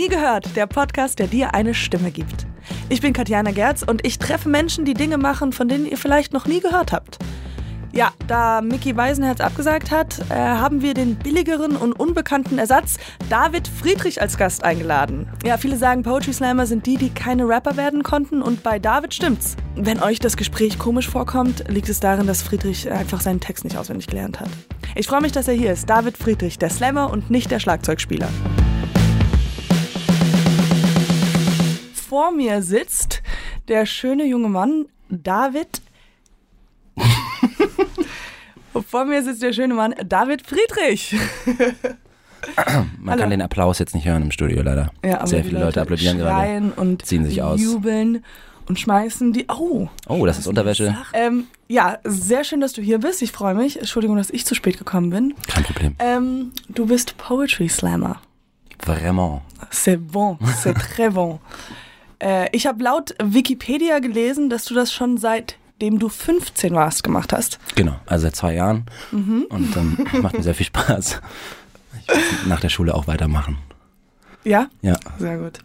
Nie gehört, der Podcast, der dir eine Stimme gibt. Ich bin Katjana Gerz und ich treffe Menschen, die Dinge machen, von denen ihr vielleicht noch nie gehört habt. Ja, da Mickey Weisenherz abgesagt hat, äh, haben wir den billigeren und unbekannten Ersatz David Friedrich als Gast eingeladen. Ja, viele sagen, Poetry Slammer sind die, die keine Rapper werden konnten und bei David stimmt's. Wenn euch das Gespräch komisch vorkommt, liegt es darin, dass Friedrich einfach seinen Text nicht auswendig gelernt hat. Ich freue mich, dass er hier ist. David Friedrich, der Slammer und nicht der Schlagzeugspieler. Vor mir sitzt der schöne junge Mann David Vor mir sitzt der schöne Mann David Friedrich. Man Hallo. kann den Applaus jetzt nicht hören im Studio leider. Ja, Sehr viele Leute, Leute applaudieren gerade. und ziehen sich aus. jubeln und schmeißen die. Oh, oh das ist Unterwäsche. Ähm, ja, sehr schön, dass du hier bist. Ich freue mich. Entschuldigung, dass ich zu spät gekommen bin. Kein Problem. Ähm, du bist Poetry Slammer. Vraiment. C'est bon, c'est très bon. Äh, ich habe laut Wikipedia gelesen, dass du das schon seit dem du 15 warst, gemacht hast. Genau, also seit zwei Jahren. Mhm. Und ähm, macht mir sehr viel Spaß. Ich will nach der Schule auch weitermachen. Ja? Ja. Sehr gut.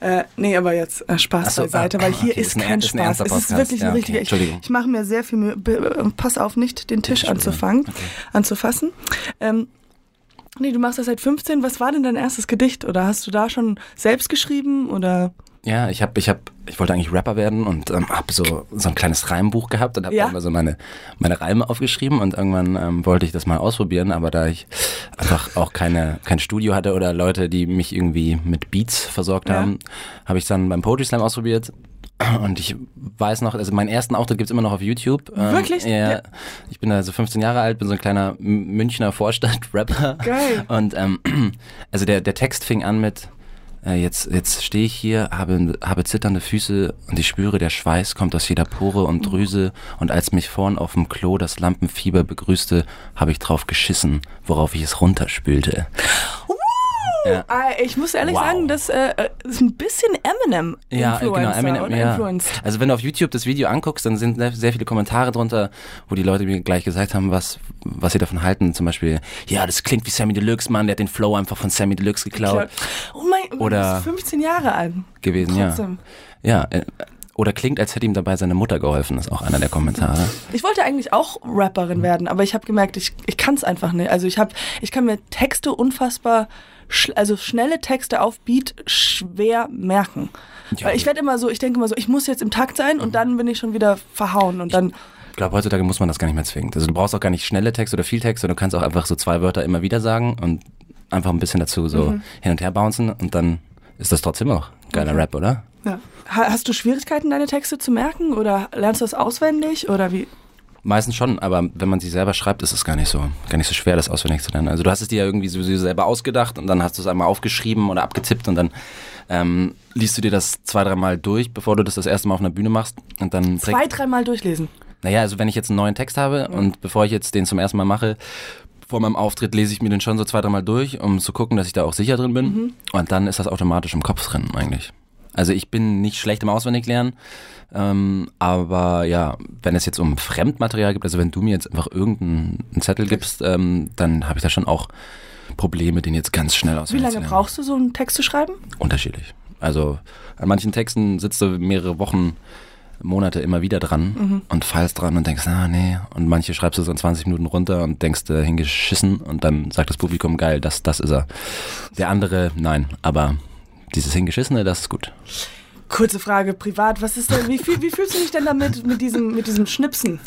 Äh, nee, aber jetzt äh, Spaß so, beiseite, weil ah, hier okay, ist, ist kein Spaß. Es ist wirklich ja, ein richtiger. Okay. Ich, ich mache mir sehr viel Mühe. Äh, pass auf, nicht den Tisch anzufangen, okay. anzufassen. Ähm, nee, du machst das seit 15. Was war denn dein erstes Gedicht? Oder hast du da schon selbst geschrieben? Oder? Ja, ich habe, ich habe, ich wollte eigentlich Rapper werden und ähm, habe so so ein kleines Reimbuch gehabt und habe ja? immer so meine meine Reime aufgeschrieben und irgendwann ähm, wollte ich das mal ausprobieren, aber da ich einfach auch keine kein Studio hatte oder Leute, die mich irgendwie mit Beats versorgt ja. haben, habe ich dann beim Poetry Slam ausprobiert und ich weiß noch, also meinen ersten Auftritt gibt's immer noch auf YouTube. Ähm, Wirklich? Ja, ja. Ich bin da so 15 Jahre alt, bin so ein kleiner Münchner Vorstadt-Rapper. Geil. Und ähm, also der, der Text fing an mit jetzt, jetzt stehe ich hier, habe, habe zitternde Füße und ich spüre, der Schweiß kommt aus jeder Pore und Drüse und als mich vorn auf dem Klo das Lampenfieber begrüßte, habe ich drauf geschissen, worauf ich es runterspülte. Ja. Äh, ich muss ehrlich wow. sagen, das äh, ist ein bisschen Eminem ja, genau, Eminem, ja. Also wenn du auf YouTube das Video anguckst, dann sind sehr viele Kommentare drunter, wo die Leute mir gleich gesagt haben, was, was sie davon halten. Zum Beispiel, ja, das klingt wie Sammy Deluxe, Mann, der hat den Flow einfach von Sammy Deluxe geklaut. Oh mein, Gott, du bist 15 Jahre alt. Gewesen, Trotzdem. ja. Ja, äh, oder klingt, als hätte ihm dabei seine Mutter geholfen, ist auch einer der Kommentare. Ich wollte eigentlich auch Rapperin werden, aber ich habe gemerkt, ich, ich kann es einfach nicht. Also ich, hab, ich kann mir Texte unfassbar also schnelle Texte auf Beat schwer merken. Ja. Weil ich werde immer so, ich denke immer so, ich muss jetzt im Takt sein und mhm. dann bin ich schon wieder verhauen und dann. Ich glaube, heutzutage muss man das gar nicht mehr zwingen. Also du brauchst auch gar nicht schnelle Texte oder viel Texte, du kannst auch einfach so zwei Wörter immer wieder sagen und einfach ein bisschen dazu so mhm. hin und her bouncen und dann ist das trotzdem auch geiler okay. Rap, oder? Ja. Hast du Schwierigkeiten, deine Texte zu merken oder lernst du das auswendig oder wie? Meistens schon, aber wenn man sie selber schreibt, ist es gar nicht so, gar nicht so schwer, das auswendig zu lernen. Also du hast es dir ja irgendwie sowieso selber ausgedacht und dann hast du es einmal aufgeschrieben oder abgetippt und dann ähm, liest du dir das zwei, dreimal durch, bevor du das das erste Mal auf einer Bühne machst und dann zwei, dreimal durchlesen. Naja, also wenn ich jetzt einen neuen Text habe mhm. und bevor ich jetzt den zum ersten Mal mache, vor meinem Auftritt lese ich mir den schon so zwei, dreimal durch, um zu gucken, dass ich da auch sicher drin bin. Mhm. Und dann ist das automatisch im Kopf drin eigentlich. Also ich bin nicht schlecht im Auswendiglernen. Ähm, aber ja, wenn es jetzt um Fremdmaterial gibt, also wenn du mir jetzt einfach irgendeinen Zettel gibst, ähm, dann habe ich da schon auch Probleme, den jetzt ganz schnell auswendig Wie lange brauchst du so einen Text zu schreiben? Unterschiedlich. Also an manchen Texten sitzt du mehrere Wochen, Monate immer wieder dran mhm. und fallst dran und denkst, ah nee. Und manche schreibst du so in 20 Minuten runter und denkst, äh, hingeschissen und dann sagt das Publikum, geil, das, das ist er. Der andere, nein. Aber dieses Hingeschissene, das ist gut. Kurze Frage, privat, was ist denn, wie, wie, wie fühlst du dich denn damit, mit diesem, mit diesem Schnipsen?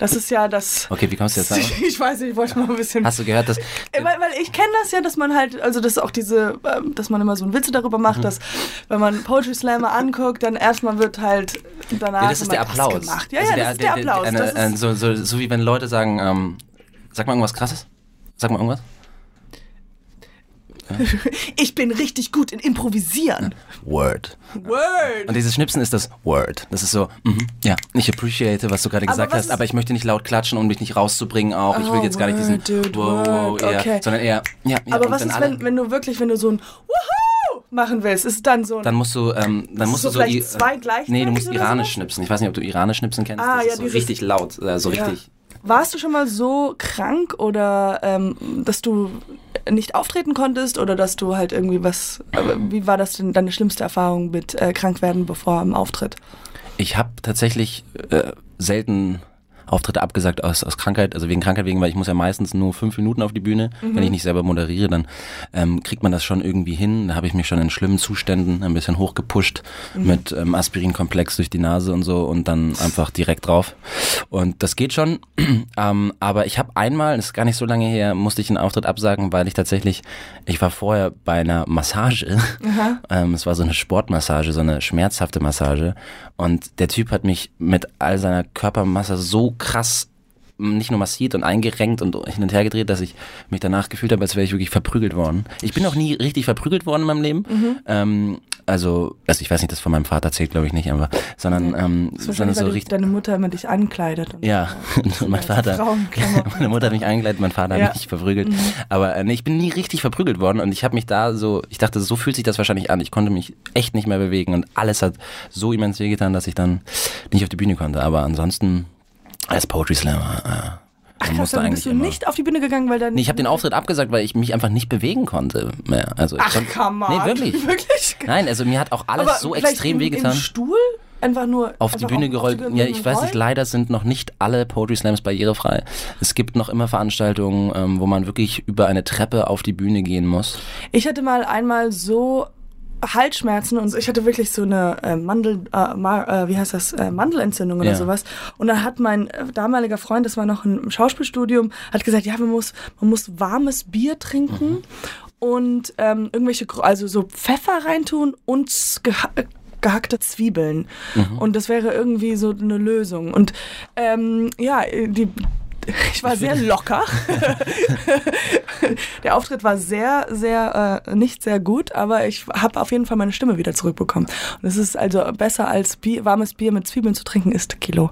Das ist ja das. Okay, wie kommst du jetzt sagen? Ich weiß nicht, ich wollte mal ein bisschen. Hast du gehört, dass. Weil, weil ich kenne das ja, dass man halt, also das ist auch diese, ähm, dass man immer so einen Witze darüber macht, mhm. dass wenn man Poetry Slammer anguckt, dann erstmal wird halt danach. Ja, das ist der Applaus. Gemacht. Ja, also ja, der, das ist der, der Applaus. Eine, eine, so, so, so wie wenn Leute sagen, ähm, sag mal irgendwas krasses. Sag mal irgendwas. Ich bin richtig gut in Improvisieren. Word. Word. Und dieses Schnipsen ist das Word. Das ist so, mm, ja, ich appreciate, was du gerade gesagt hast, aber ich möchte nicht laut klatschen, um mich nicht rauszubringen auch. Oh, ich will jetzt gar nicht diesen dude, wow, wow, eher, okay. sondern eher, ja, ja Aber was ist, wenn, wenn du wirklich, wenn du so ein Woohoo machen willst, ist dann so ein Dann musst du, ähm, dann musst du so, vielleicht zwei gleich Nee, du musst iranisch so? schnipsen. Ich weiß nicht, ob du iranisch schnipsen kennst. Ah, das ja, ist so richtig laut, äh, so ja. richtig warst du schon mal so krank oder ähm, dass du nicht auftreten konntest oder dass du halt irgendwie was. aber Wie war das denn deine schlimmste Erfahrung mit äh, Krankwerden bevor dem Auftritt? Ich habe tatsächlich äh, selten Auftritte abgesagt aus, aus Krankheit, also wegen Krankheit wegen, weil ich muss ja meistens nur fünf Minuten auf die Bühne. Wenn ich nicht selber moderiere, dann ähm, kriegt man das schon irgendwie hin. Da habe ich mich schon in schlimmen Zuständen ein bisschen hochgepusht mit ähm, Aspirinkomplex durch die Nase und so und dann einfach direkt drauf. Und das geht schon. ähm, aber ich habe einmal, das ist gar nicht so lange her, musste ich einen Auftritt absagen, weil ich tatsächlich, ich war vorher bei einer Massage. ähm, es war so eine Sportmassage, so eine schmerzhafte Massage. Und der Typ hat mich mit all seiner Körpermasse so krass nicht nur massiert und eingerenkt und hin und her gedreht, dass ich mich danach gefühlt habe, als wäre ich wirklich verprügelt worden. Ich bin auch nie richtig verprügelt worden in meinem Leben. Ähm, also, also ich weiß nicht, das von meinem Vater zählt, glaube ich nicht, aber sondern, ähm, ist sondern so richtig. deine Mutter immer dich ankleidet. Und Ja, und mein Vater, meine Mutter hat mich eingekleidet, mein Vater Ja. hat mich verprügelt. Aber äh, nee, ich bin nie richtig verprügelt worden und ich habe mich da so, ich dachte, so fühlt sich das wahrscheinlich an. Ich konnte mich echt nicht mehr bewegen und alles hat so immens wehgetan, dass ich dann nicht auf die Bühne konnte. Aber ansonsten als Poetry Slammer, äh, man Ach, krass, musste dann bist du nicht auf die Bühne gegangen, weil dann. Nee, ich habe den Auftritt abgesagt, weil ich mich einfach nicht bewegen konnte mehr. Also Ach, konnte, come on. Nee, wirklich. wirklich? Nein, also mir hat auch alles Aber so extrem im, wehgetan. Im Stuhl? Einfach nur. auf die Bühne gerollt. ja, ich weiß nicht, leider sind noch nicht alle Poetry Slams barrierefrei. Es gibt noch immer Veranstaltungen, ähm, wo man wirklich über eine Treppe auf die Bühne gehen muss. Ich hatte mal einmal so Halsschmerzen und ich hatte wirklich so eine äh, Mandel, äh, Ma, äh, wie heißt das, äh, Mandelentzündung oder Ja. sowas. Und dann hat mein äh, damaliger Freund, das war noch im Schauspielstudium, hat gesagt, ja, man muss, man muss warmes Bier trinken und ähm, irgendwelche, also so Pfeffer reintun und geha gehackte Zwiebeln. Und das wäre irgendwie so eine Lösung. Und ähm, ja, die ich war sehr locker. Der Auftritt war sehr, sehr, äh, nicht sehr gut, aber ich habe auf jeden Fall meine Stimme wieder zurückbekommen. Und es ist also besser als Bier, warmes Bier mit Zwiebeln zu trinken, ist Kilo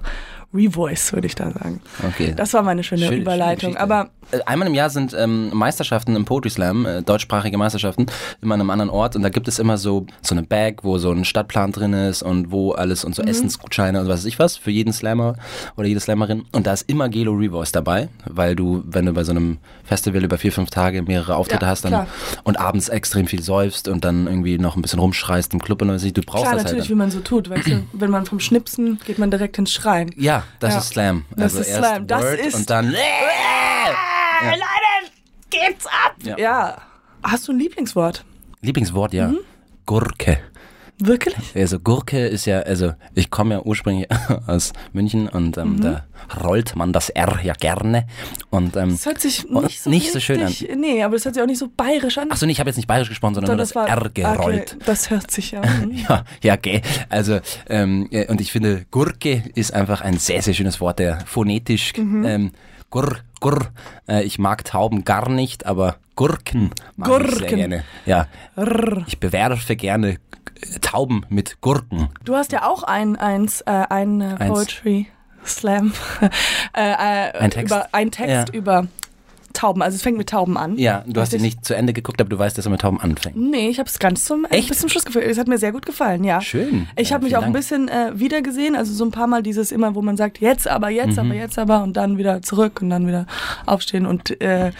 Revoice, würde ich da sagen. Okay. Das war meine schöne, Schöne- Überleitung. schöne aber Äh, Einmal im Jahr sind ähm, Meisterschaften im Poetry Slam, äh, deutschsprachige Meisterschaften, immer an einem anderen Ort und da gibt es immer so so eine Bag, wo so ein Stadtplan drin ist und wo alles und so Essensgutscheine und was weiß ich was für jeden Slammer oder jede Slammerin und da ist immer Gelo Revoice dabei, weil du, wenn du bei so einem Festival über vier, fünf Tage mehrere Auftritte Ja, hast dann klar. und abends extrem viel säufst und dann irgendwie noch ein bisschen rumschreist im Club und was weiß ich, du brauchst klar, das natürlich, halt wie dann. man so tut. Weißt du, wenn man vom Schnipsen geht man direkt ins Schreien. Ja, das Ja. ist Slam. Das also ist erst Slam. Das Word ist- und dann Äh, Leute, geht's ab! Ja. ja. Hast du ein Lieblingswort? Lieblingswort, ja. Mhm. Gurke. Wirklich? Also Gurke ist ja, also ich komme ja ursprünglich aus München und ähm, Mhm. da rollt man das R ja gerne. Und ähm, Das hört sich Oh, nicht so, nicht so schön richtig, Nee, aber das hört sich auch nicht so bayerisch an. achso, nee, ich habe jetzt nicht bayerisch gesprochen, sondern nur das, R gerollt. Okay, das hört sich ja. an. Ja, ja, gell. Also, ähm, ja, und ich finde, Gurke ist einfach ein sehr, sehr schönes Wort, der phonetisch, Mhm. ähm, Gur, Gur. Äh, ich mag Tauben gar nicht, aber Gurken mag ich sehr Gurken. gerne. Ja, Rrr. ich bewerfe gerne äh, Tauben mit Gurken. Du hast ja auch ein, eins, äh, ein äh, Eins. Poetry Slam. äh, äh, Ein Text. Über, ein Text Ja. über Tauben. Also es fängt mit Tauben an. Ja, du hast ihn ich- nicht zu Ende geguckt, aber du weißt, dass er mit Tauben anfängt. Nee, ich habe es ganz zum, äh, Echt? bis zum Schluss gefallen. Es hat mir sehr gut gefallen, ja. Schön. Ich Ja, habe mich auch ein Dank. bisschen äh, wiedergesehen, also so ein paar Mal dieses immer, wo man sagt, jetzt aber, jetzt Mhm. aber, jetzt aber und dann wieder zurück und dann wieder aufstehen und äh,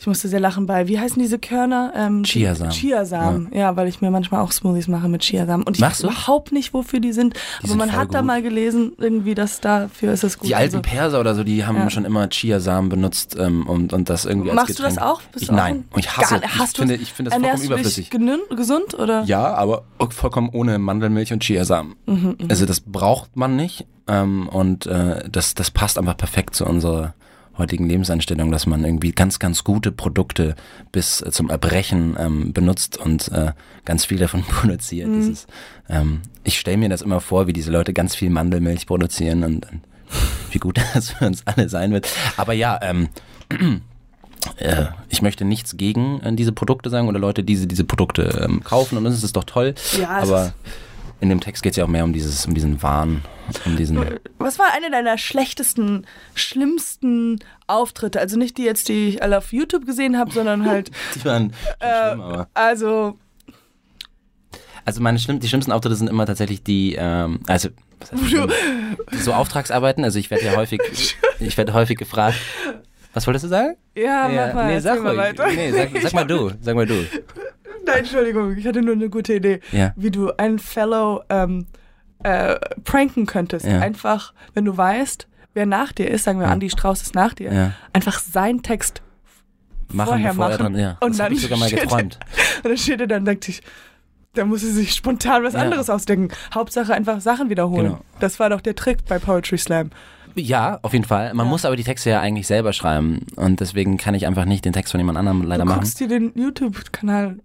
ich musste sehr lachen bei, wie heißen diese Körner? Ähm, die- Chiasamen. Chiasamen, ja. weil ich mir manchmal auch Smoothies mache mit Chiasamen und ich Machst weiß du? überhaupt nicht, wofür die sind, aber sind man hat da gut. mal gelesen, irgendwie, dass dafür ist es gut. Die alten also, Perser oder so, die haben Ja. schon immer Chiasamen benutzt ähm, und, und das irgendwie als Machst du das auch? Bist ich, nein, ein- und ich hasse, Gar- hast ich du finde, ich finde das vollkommen überflüssig. gesund oder? Ja, aber vollkommen ohne Mandelmilch und Chiasamen. Mhm, also das braucht man nicht ähm, und äh, das, das passt einfach perfekt zu unserer heutigen Lebenseinstellung, dass man irgendwie ganz, ganz gute Produkte bis äh, zum Erbrechen ähm, benutzt und äh, ganz viel davon produziert. Mhm. Ist, ähm, ich stelle mir das immer vor, wie diese Leute ganz viel Mandelmilch produzieren und, und wie gut das für uns alle sein wird. Aber ja, ähm, äh, ich möchte nichts gegen äh, diese Produkte sagen oder Leute, die diese, diese Produkte ähm, kaufen und das ist es doch toll. Ja, es aber ist- in dem Text geht es ja auch mehr um dieses, um diesen Wahn, um diesen. Was war eine deiner schlechtesten, schlimmsten Auftritte? Also nicht die jetzt, die ich alle auf YouTube gesehen habe, sondern halt, Die waren Äh, schlimm, aber. also, Also meine schlimm, die schlimmsten Auftritte sind immer tatsächlich die, ähm, also so Auftragsarbeiten. Also ich werde ja häufig, ich werde häufig gefragt. Was wolltest du sagen? Ja, mach mal, nee, sag mal ruhig. weiter. Nee, sag, sag mal du. Sag mal du. Nein, Entschuldigung, ich hatte nur eine gute Idee, Ja. wie du einen Fellow ähm, äh, pranken könntest. Ja. Einfach, wenn du weißt, wer nach dir ist, sagen wir, Ja. Andi Strauß ist nach dir, Ja. einfach seinen Text Machen, vorher er machen dran, ja. und das dann ich sogar mal geträumt. Und dann steht er dann und denkt sich, da muss sie sich spontan was anderes ausdenken. Hauptsache einfach Sachen wiederholen. Genau. Das war doch der Trick bei Poetry Slam. Ja, auf jeden Fall. Man Ja. muss aber die Texte ja eigentlich selber schreiben. Und deswegen kann ich einfach nicht den Text von jemand anderem leider du machen. guckst dir den YouTube-Kanal,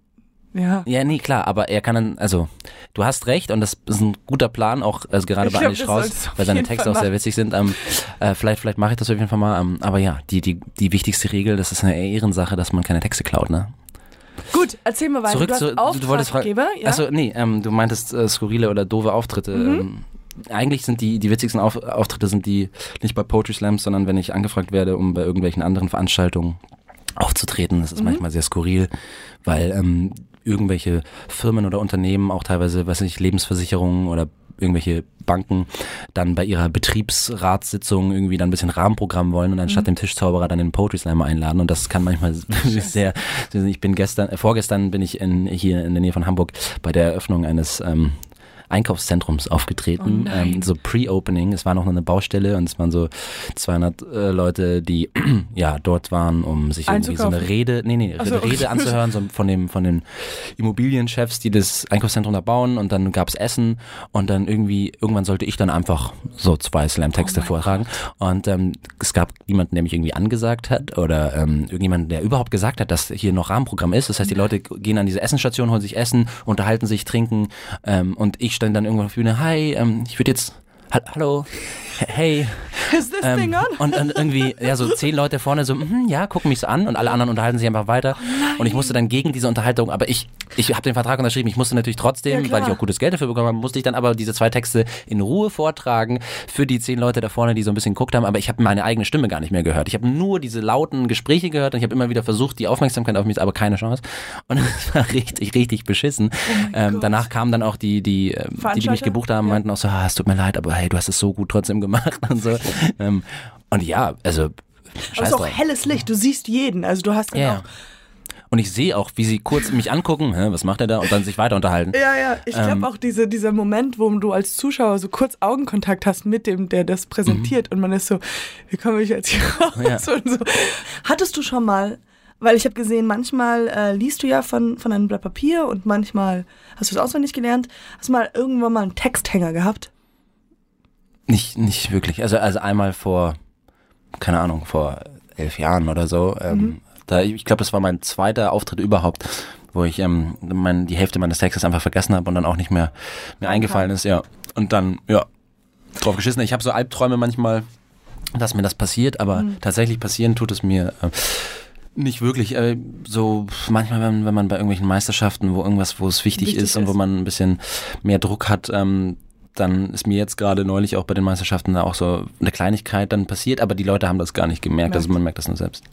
ja. Ja, nee, klar, aber er kann dann, also, du hast recht und das ist ein guter Plan, auch also gerade Ich bei du auf weil seine Texte auch sehr witzig sind. Ähm, äh, vielleicht vielleicht mache ich das auf jeden Fall mal. Ähm, aber ja, die, die, die wichtigste Regel, das ist eine Ehrensache, dass man keine Texte klaut, ne? Gut, erzähl mal weiter. Zurück du zu, du, du wolltest fragen. Ja? Achso, nee, ähm, du meintest äh, skurrile oder doofe Auftritte. Mhm. Ähm, eigentlich sind die, die witzigsten Auf Auftritte sind die nicht bei Poetry Slams, sondern wenn ich angefragt werde, um bei irgendwelchen anderen Veranstaltungen aufzutreten. Das ist Mhm. manchmal sehr skurril, weil ähm, irgendwelche Firmen oder Unternehmen, auch teilweise, weiß nicht, Lebensversicherungen oder irgendwelche Banken dann bei ihrer Betriebsratssitzung irgendwie dann ein bisschen Rahmenprogramm wollen und anstatt Mhm. dem Tischzauberer dann den Poetry Slam einladen und das kann manchmal sehr, ich bin gestern, äh, vorgestern bin ich in, hier in der Nähe von Hamburg bei der Eröffnung eines ähm, Einkaufszentrums aufgetreten, Oh ähm, so Pre-Opening. Es war noch eine Baustelle und es waren so 200 äh, Leute, die ja dort waren, um sich irgendwie so eine. Rede, nee, nee, so. eine Rede anzuhören, so von dem von den Immobilienchefs, die das Einkaufszentrum da bauen und dann gab's Essen und dann irgendwie irgendwann sollte ich dann einfach so zwei Slam-Texte Oh vortragen und ähm, es gab niemanden, der mich irgendwie angesagt hat oder ähm, irgendjemanden, der überhaupt gesagt hat, dass hier noch Rahmenprogramm ist. Das heißt, die Leute gehen an diese Essensstation, holen sich Essen, unterhalten sich, trinken ähm, und ich stand dann irgendwann auf der Bühne, hi, ähm, ich würde jetzt, hallo, hey, Is this thing ähm, on? und dann irgendwie, ja, so zehn Leute vorne so, mhm, ja, gucken mich so an und alle anderen unterhalten sich einfach weiter. Oh und ich musste dann gegen diese Unterhaltung, aber ich, ich habe den Vertrag unterschrieben, ich musste natürlich Ja, trotzdem, klar. weil ich auch gutes Geld dafür bekommen habe, musste ich dann aber diese zwei Texte in Ruhe vortragen für die zehn Leute da vorne, die so ein bisschen geguckt haben, aber ich habe meine eigene Stimme gar nicht mehr gehört. Ich habe nur diese lauten Gespräche gehört und ich habe immer wieder versucht, die Aufmerksamkeit auf mich, aber keine Chance. Und es war richtig, richtig beschissen. ähm, Oh Gott. danach kamen dann auch die, die, ähm, die, die mich gebucht haben, Ja. meinten auch so, ah, es tut mir leid, aber hey, du hast es so gut trotzdem gemacht und so. ähm, und ja, also Aber es scheiß ist auch helles Licht, du siehst jeden. Also du hast Ja, auch. Und ich sehe auch, wie sie kurz mich angucken, hä, was macht er da, und dann sich weiter unterhalten. Ja, ja. Ich glaube Ähm, auch diese, dieser Moment, wo du als Zuschauer so kurz Augenkontakt hast mit dem, der das präsentiert und man ist so, wie komme ich jetzt hier raus? Mhm. Ja. Und so. Hattest du schon mal, weil ich habe gesehen, manchmal äh, liest du ja von, von einem Blatt Papier und manchmal hast du es auswendig gelernt. Hast du mal irgendwann mal einen Texthänger gehabt? Nicht, nicht wirklich. Also, also einmal vor, keine Ahnung, vor elf Jahren oder so. Ähm, Mhm. da, ich glaube, das war mein zweiter Auftritt überhaupt, wo ich ähm, mein, die Hälfte meines Textes einfach vergessen habe und dann auch nicht mehr mir eingefallen ist, ja. Und dann, ja, drauf geschissen. Ich habe so Albträume manchmal, dass mir das passiert, aber Mhm. tatsächlich passieren tut es mir. Äh, nicht wirklich, äh, so manchmal, wenn, wenn man bei irgendwelchen Meisterschaften, wo irgendwas, wo es wichtig, Wichtig ist und wo ist. man ein bisschen mehr Druck hat, ähm, dann ist mir jetzt gerade neulich auch bei den Meisterschaften da auch so eine Kleinigkeit dann passiert, aber die Leute haben das gar nicht gemerkt, also man merkt das nur selbst.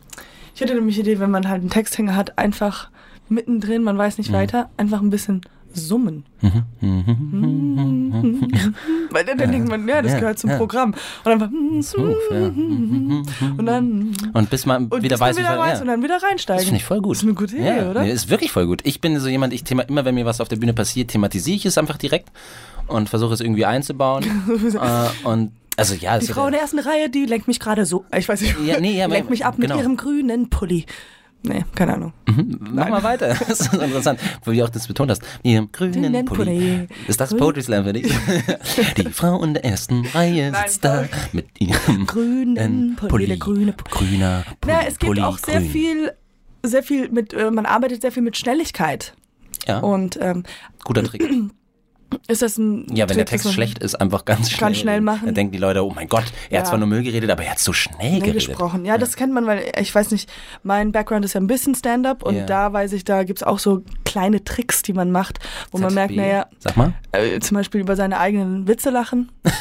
Ich hatte nämlich die Idee, wenn man halt einen Texthänger hat, einfach mittendrin, man weiß nicht Mhm. weiter, einfach ein bisschen summen. Weil dann denkt man, ja, das gehört zum. Programm. Und einfach Smooth, ja. Mhm, und dann Und bis man und wieder bis man weiß, wie wieder man- weiß und dann wieder reinsteigen. Das finde ich voll gut. Das ist eine gute Idee, oder? Nee, ist wirklich voll gut. Ich bin so jemand, ich thema, immer wenn mir was auf der Bühne passiert, thematisiere ich es einfach direkt und versuche es irgendwie einzubauen. äh, und also ja, Die Frau in der ersten Reihe, die lenkt mich gerade so. Ich weiß nicht, Ja, nee, ja, lenkt mich ab genau. mit ihrem grünen Pulli. Nee, keine Ahnung. Mach mal weiter. Das ist interessant, wo du auch das betont hast. Ihrem grünen Grünen Pulli. Pulli. Ist das Grün- Poetry Slam für dich? Die Frau in der ersten Reihe Nein, sitzt da mit ihrem Grünen Pulli, der grüne Pulli. Grüner Pulli. Na, es gibt Pulli, auch sehr grün. viel, sehr viel mit, äh, man arbeitet sehr viel mit Schnelligkeit. Ja, Und ähm, guter Trick. ist das ein Ja, wenn der Trick, Text dass man schlecht ist, einfach ganz schnell. Ganz schnell machen. Dann denken die Leute, oh mein Gott, er hat Ja. zwar nur Müll geredet, aber er hat so schnell schnell geredet. gesprochen. Ja, das kennt man, weil ich weiß nicht, mein Background ist ja ein bisschen Stand-up und Ja. da weiß ich, da gibt's auch so kleine Tricks, die man macht, wo man ZB. merkt, naja, Sag mal. äh, zum Beispiel über seine eigenen Witze lachen.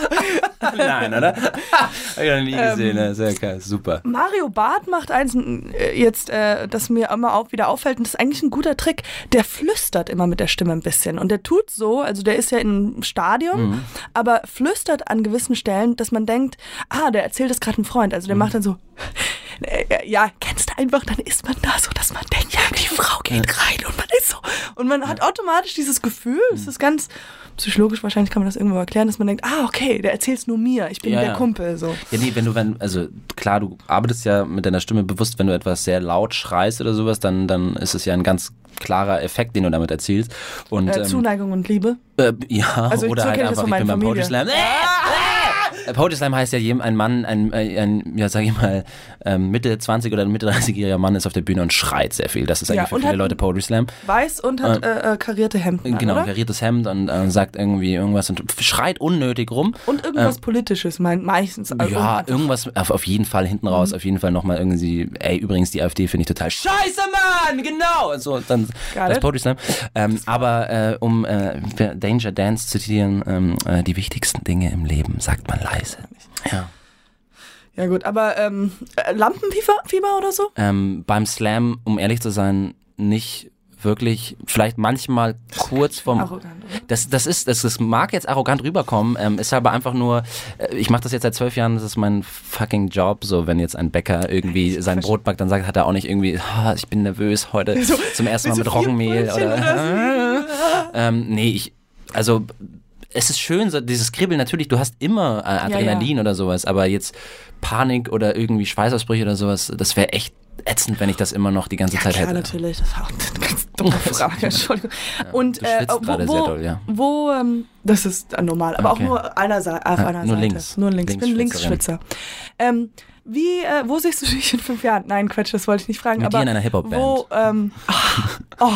Nein, oder? Hab ich noch nie gesehen, ne? sehr geil, super. Mario Barth macht eins äh, jetzt, äh, das mir immer auch wieder auffällt, und das ist eigentlich ein guter Trick. Der flüstert immer mit der Stimme ein bisschen. Und der tut so, also der ist ja im Stadion, Mhm. aber flüstert an gewissen Stellen, dass man denkt, ah, der erzählt es gerade einem Freund. Also der Mhm. macht dann so, äh, ja, kennst du einfach, dann ist man da so, dass man denkt, ja, die Frau geht rein und man ist so. Und man hat automatisch dieses Gefühl, es Mhm. ist ganz psychologisch, wahrscheinlich kann man das irgendwo erklären, dass man denkt, ah, okay, der erzählt es nur mir, ich bin Ja, der ja. Kumpel, so. Ja, nee, wenn du, wenn, also klar, du arbeitest ja mit deiner Stimme bewusst, wenn du etwas sehr laut schreist oder sowas, dann, dann ist es ja ein ganz klarer Effekt, den du damit erzielst. Und, Äh, ähm, Zuneigung und Liebe. Äh, ja, Also oder so halt einfach, ich bin beim Poetry. Slam. Äh, Poetry Slam heißt ja, ein Mann, ein, äh, ein ja, sag ich mal, ähm, Mitte 20 oder Mitte 30-jähriger Mann ist auf der Bühne und schreit sehr viel. Das ist Ja, eigentlich für und viele Leute Poetry Slam. Weiß und hat äh, äh, karierte Hemden an, Genau, oder? kariertes Hemd und äh, sagt irgendwie irgendwas und schreit unnötig rum. Und irgendwas Politisches, mein, meistens. Also Ähm, Ja, irgendwas, auf, auf jeden Fall hinten raus, auf jeden Fall nochmal irgendwie, ey, übrigens, die AfD finde ich total scheiße, Mann, genau. Und so, dann Got das. Poetry Slam. Ähm, aber äh, um äh, Danger Dance zu zitieren, ähm, äh, die wichtigsten Dinge im Leben sagt man leise. Ja. Ja gut, aber ähm, äh, Lampenfieber Fieber oder so? Ähm, beim Slam, um ehrlich zu sein, nicht wirklich, vielleicht manchmal kurz vom. Arrogant, oder? Das, das ist, das, das mag jetzt arrogant rüberkommen, ähm, ist aber einfach nur, äh, ich mache das jetzt seit zwölf Jahren, das ist mein fucking Job, so wenn jetzt ein Bäcker irgendwie sein Brot backt, dann sagt, hat er auch nicht irgendwie, "Ah, ich bin nervös heute So, zum ersten Mal mit Roggenmehl Brötchen oder, ähm, nee, ich, also es ist schön, so dieses Kribbeln, natürlich, du hast immer äh, Adrenalin oder sowas, aber jetzt Panik oder irgendwie Schweißausbrüche oder sowas, das wäre echt ätzend, wenn ich das immer noch die ganze Zeit Ja, hätte. natürlich. Das war auch eine ganz dumme Frage. Entschuldigung. Und äh, wo, wo, sehr doll, ja. wo ähm, das ist normal, aber Okay. auch nur einer, auf einer nur Seite. links. Nur links. Ich bin. Linksschwitzer. Ähm, wie, äh, wo siehst du dich in fünf Jahren? Nein, Quatsch, das wollte ich nicht fragen. Mit aber dir in einer Hip-Hop-Band. Wo, ähm, oh,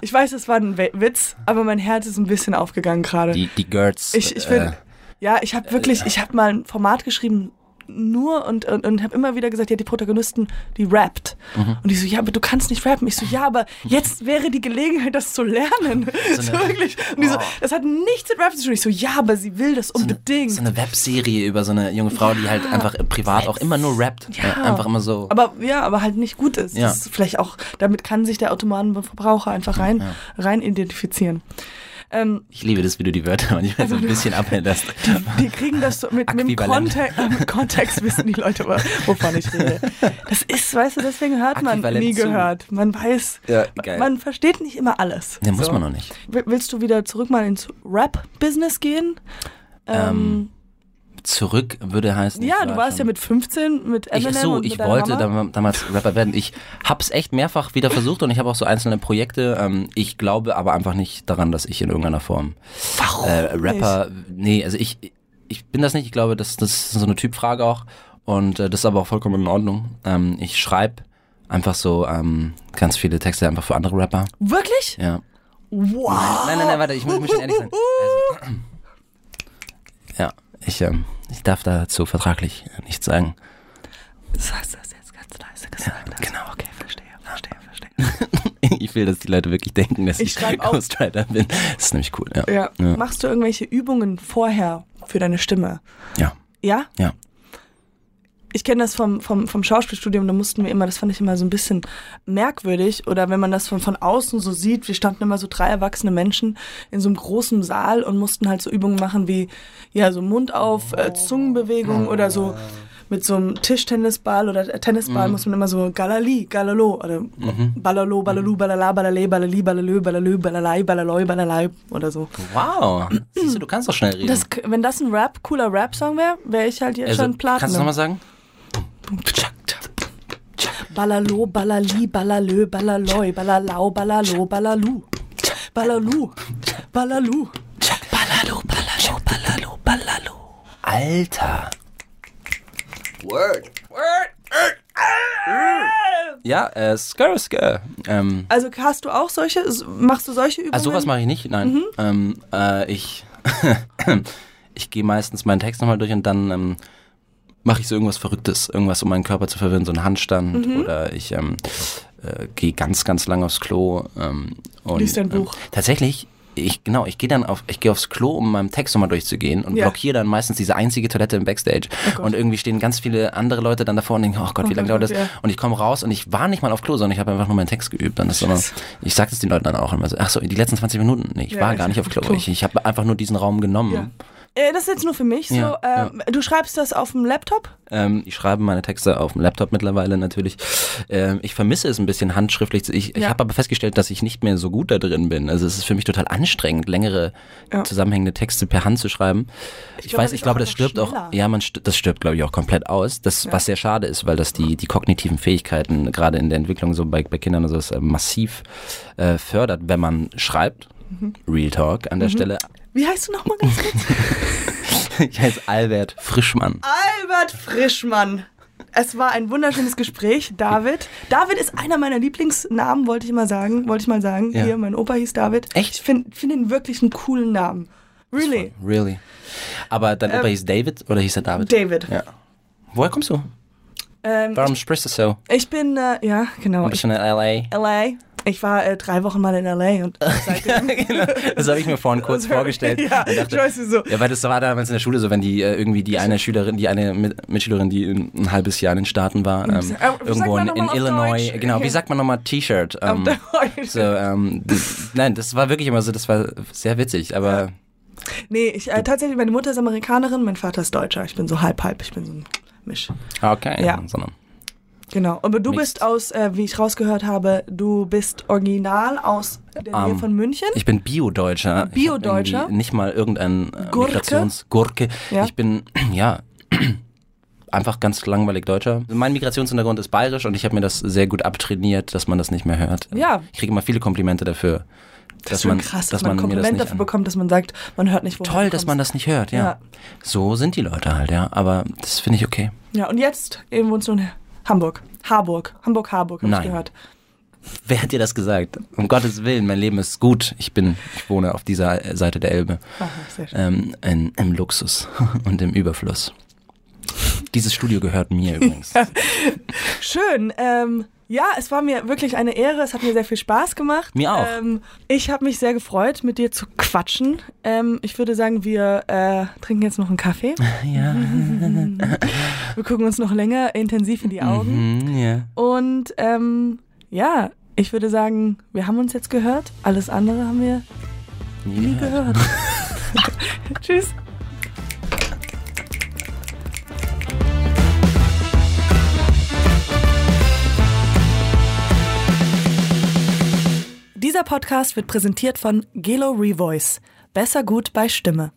ich weiß, das war ein Witz, aber mein Herz ist ein bisschen aufgegangen gerade. Die, die Girls. Ich, ich bin, äh, ja, ich habe wirklich, ich habe mal ein Format geschrieben, nur und, und, und habe immer wieder gesagt, ja, die Protagonisten, die rappt. Mhm. Und die so, ja, aber du kannst nicht rappen. Ich so, ja, aber jetzt wäre die Gelegenheit, das zu lernen. So, eine- wirklich. Und die so, das hat nichts mit Rap zu tun. Ich so, ja, aber sie will das unbedingt. So eine Webserie über so eine junge Frau, die halt einfach privat auch immer nur rappt. Ja. Äh, einfach immer so. aber ja, aber halt nicht gut ist. Ja. Ist vielleicht auch, damit kann sich der Automatenverbraucher einfach rein, rein identifizieren. Ähm, Ich liebe das, wie du die Wörter manchmal so ein bisschen abänderst. Die kriegen das so mit, mit dem. Kontext, äh, mit Kontext wissen die Leute, wo- wovon ich rede. Das ist, weißt du, deswegen hört man nie zu. gehört. Man weiß, Ja, man versteht nicht immer alles. Ne, muss So. man noch nicht. Willst du wieder zurück mal ins Rap-Business gehen? Ähm, Zurück würde heißen. ja, ich du war warst ja mit 15 mit Ich, Eminem so, und ich wollte dam- damals Rapper werden. Ich hab's echt mehrfach wieder versucht und ich habe auch so einzelne Projekte. Ähm, ich glaube aber einfach nicht daran, dass ich in irgendeiner Form Warum äh, Rapper. Nee, also ich, ich bin das nicht. Ich glaube, das, das ist so eine Typfrage auch. Und äh, das ist aber auch vollkommen in Ordnung. Ähm, ich schreibe einfach so ähm, ganz viele Texte einfach für andere Rapper. nicht? Wirklich? Ja. Wow. Nein, nein, nein, warte, ich muss, muss ehrlich sein. Also, ja, ich, ähm, ich darf dazu vertraglich nichts sagen. Du sagst das jetzt ganz leise gesagt. hast. genau. Okay, verstehe, verstehe, verstehe. Ich will, dass die Leute wirklich denken, dass Ich ich, Ghostwriter bin. Das ist nämlich cool, ja. Ja. Ja. Machst du irgendwelche Übungen vorher für deine Stimme? Ja. Ja? Ja. Ich kenne das vom, vom, vom Schauspielstudium, da mussten wir immer, das fand ich immer so ein bisschen merkwürdig. Oder wenn man das von, von außen so sieht, wir standen immer so drei erwachsene Menschen in so einem großen Saal und mussten halt so Übungen machen wie, ja, so Mund auf, äh, Zungenbewegung oder so mit so einem Tischtennisball oder äh, Tennisball muss man immer so Galali, Galalo oder Ballalo, Ballalu, Ballala, Ballale, Ballali, Ballalö, Ballalö, Ballalei, Ballaloi, Ballalei oder so. Wow. Siehst du, du kannst doch schnell reden. Das, wenn das ein Rap, cooler Rap-Song wäre, wäre ich halt jetzt also, schon Platin. kannst du nochmal sagen? Ballalo, Ballali, Ballalö, Ballaloi, Ballalau, Ballalo, Ballalu. Ballalu, Ballalu. Ballalu, Ballalu, Ballalu, Ballalu. Alter. Word. Ja, äh, skr, skr. Ähm, Also hast du auch solche, machst du solche Übungen? also sowas mache ich nicht, nein. Mhm. Ähm, äh, ich ich gehe meistens meinen Text nochmal durch und dann ähm, mache ich so irgendwas Verrücktes, irgendwas, um meinen Körper zu verwirren, so einen Handstand Mhm. oder ich ähm, äh, gehe ganz, ganz lang aufs Klo. Ähm, und, Liest ein ähm, Buch. tatsächlich, ich genau, ich gehe dann auf, ich gehe aufs Klo, um meinen Text nochmal durchzugehen und Ja. blockiere dann meistens diese einzige Toilette im Backstage. Gott. und irgendwie stehen ganz viele andere Leute dann davor und denken, oh Gott, wie Oh lange dauert das? ja. Und ich komme raus und ich war nicht mal auf Klo, sondern ich habe einfach nur meinen Text geübt. Dann ist immer, ich sage es den Leuten dann auch immer so, ach so, die letzten 20 Minuten, nee, ich Ja, war gar nicht auf Klo. Klo. Ich, ich habe einfach nur diesen Raum genommen. Ja. Äh, das ist jetzt nur für mich so. Ja, ähm, Du schreibst das auf dem Laptop? Ähm, ich schreibe meine Texte auf dem Laptop mittlerweile natürlich. Ähm, ich vermisse es ein bisschen handschriftlich. Ich, ich Ja. habe aber festgestellt, dass ich nicht mehr so gut da drin bin. Also es ist für mich total anstrengend, längere Ja. zusammenhängende Texte per Hand zu schreiben. Ich, glaube, weiß, das ich glaube, auch das stirbt auch. schneller. Ja, man das stirbt, glaube ich, auch komplett aus. Das, Ja. was sehr schade ist, weil das die die kognitiven Fähigkeiten gerade in der Entwicklung so bei, bei Kindern und so ist, äh, massiv äh, fördert, wenn man schreibt. Mhm. Real Talk an der Stelle. Wie heißt du nochmal ganz kurz? Ich heiße Albert Frischmann. Albert Frischmann. Es war ein wunderschönes Gespräch, David. David ist einer meiner Lieblingsnamen, wollte ich mal sagen. Wollte ich mal sagen. Ja. Hier, mein Opa hieß David. Echt? Ich finde find ihn wirklich einen coolen Namen. Really? Really. Aber dein Opa Ähm, hieß David oder hieß er David? David. Ja. Woher kommst du? Ähm, Warum sprichst du so? ich, bin, äh, ja, genau. Ich, bisschen in L.A. LA. Ich war äh, drei Wochen mal in LA und seitdem. genau. Das habe ich mir vorhin kurz vorgestellt. Ja, dachte, ich weiß wieso. ja, weil das war damals in der Schule so, wenn die äh, irgendwie die eine Schülerin, die eine Mit Mitschülerin, die ein, ein halbes Jahr in den Staaten war, ähm, Äh, irgendwo in, in Illinois, Deutsch? genau, wie sagt man nochmal T-Shirt? Ähm, so, ähm, nein, das war wirklich immer so, das war sehr witzig, aber Nee, ich, äh, tatsächlich, meine Mutter ist Amerikanerin, mein Vater ist Deutscher. Ich bin so halb-halb, ich bin so ein Misch. ah, okay. Ja. Sondern, Genau. Aber du Mixed. bist aus, äh, wie ich rausgehört habe, du bist original aus der Nähe Ähm, von München. Ich bin Bio-Deutscher. Bio-Deutscher? Nicht mal irgendein äh, Gurke? Migrationsgurke. Ja. Ich bin, ja, einfach ganz langweilig Deutscher. Mein Migrationshintergrund ist bayerisch und ich habe mir das sehr gut abtrainiert, dass man das nicht mehr hört. Ja. Ich kriege immer viele Komplimente dafür. das dass man, krass, dass man man Kompliment dafür an- bekommt, dass man sagt, man hört nicht, woher Toll, dass man das nicht hört, ja. Ja. So sind die Leute halt, ja. Aber das finde ich okay. Ja, und jetzt eben wohnst du Hamburg. Harburg. Hamburg-Harburg, habe ich gehört. Wer hat dir das gesagt? Um Gottes Willen, mein Leben ist gut. Ich bin, ich wohne auf dieser Seite der Elbe. Aha, sehr schön. ähm, in, im Luxus und im Überfluss. Dieses Studio gehört mir übrigens. Schön. Ähm, ja, es war mir wirklich eine Ehre. Es hat mir sehr viel Spaß gemacht. Mir auch. Ähm, ich habe mich sehr gefreut, mit dir zu quatschen. Ähm, ich würde sagen, wir äh, trinken jetzt noch einen Kaffee. Ja. Wir gucken uns noch länger intensiv in die Augen. Mhm, ja. Und ähm, ja, ich würde sagen, wir haben uns jetzt gehört. Alles andere haben wir nie Ja. gehört. Tschüss. Dieser Podcast wird präsentiert von Gelo Revoice. Besser gut bei Stimme.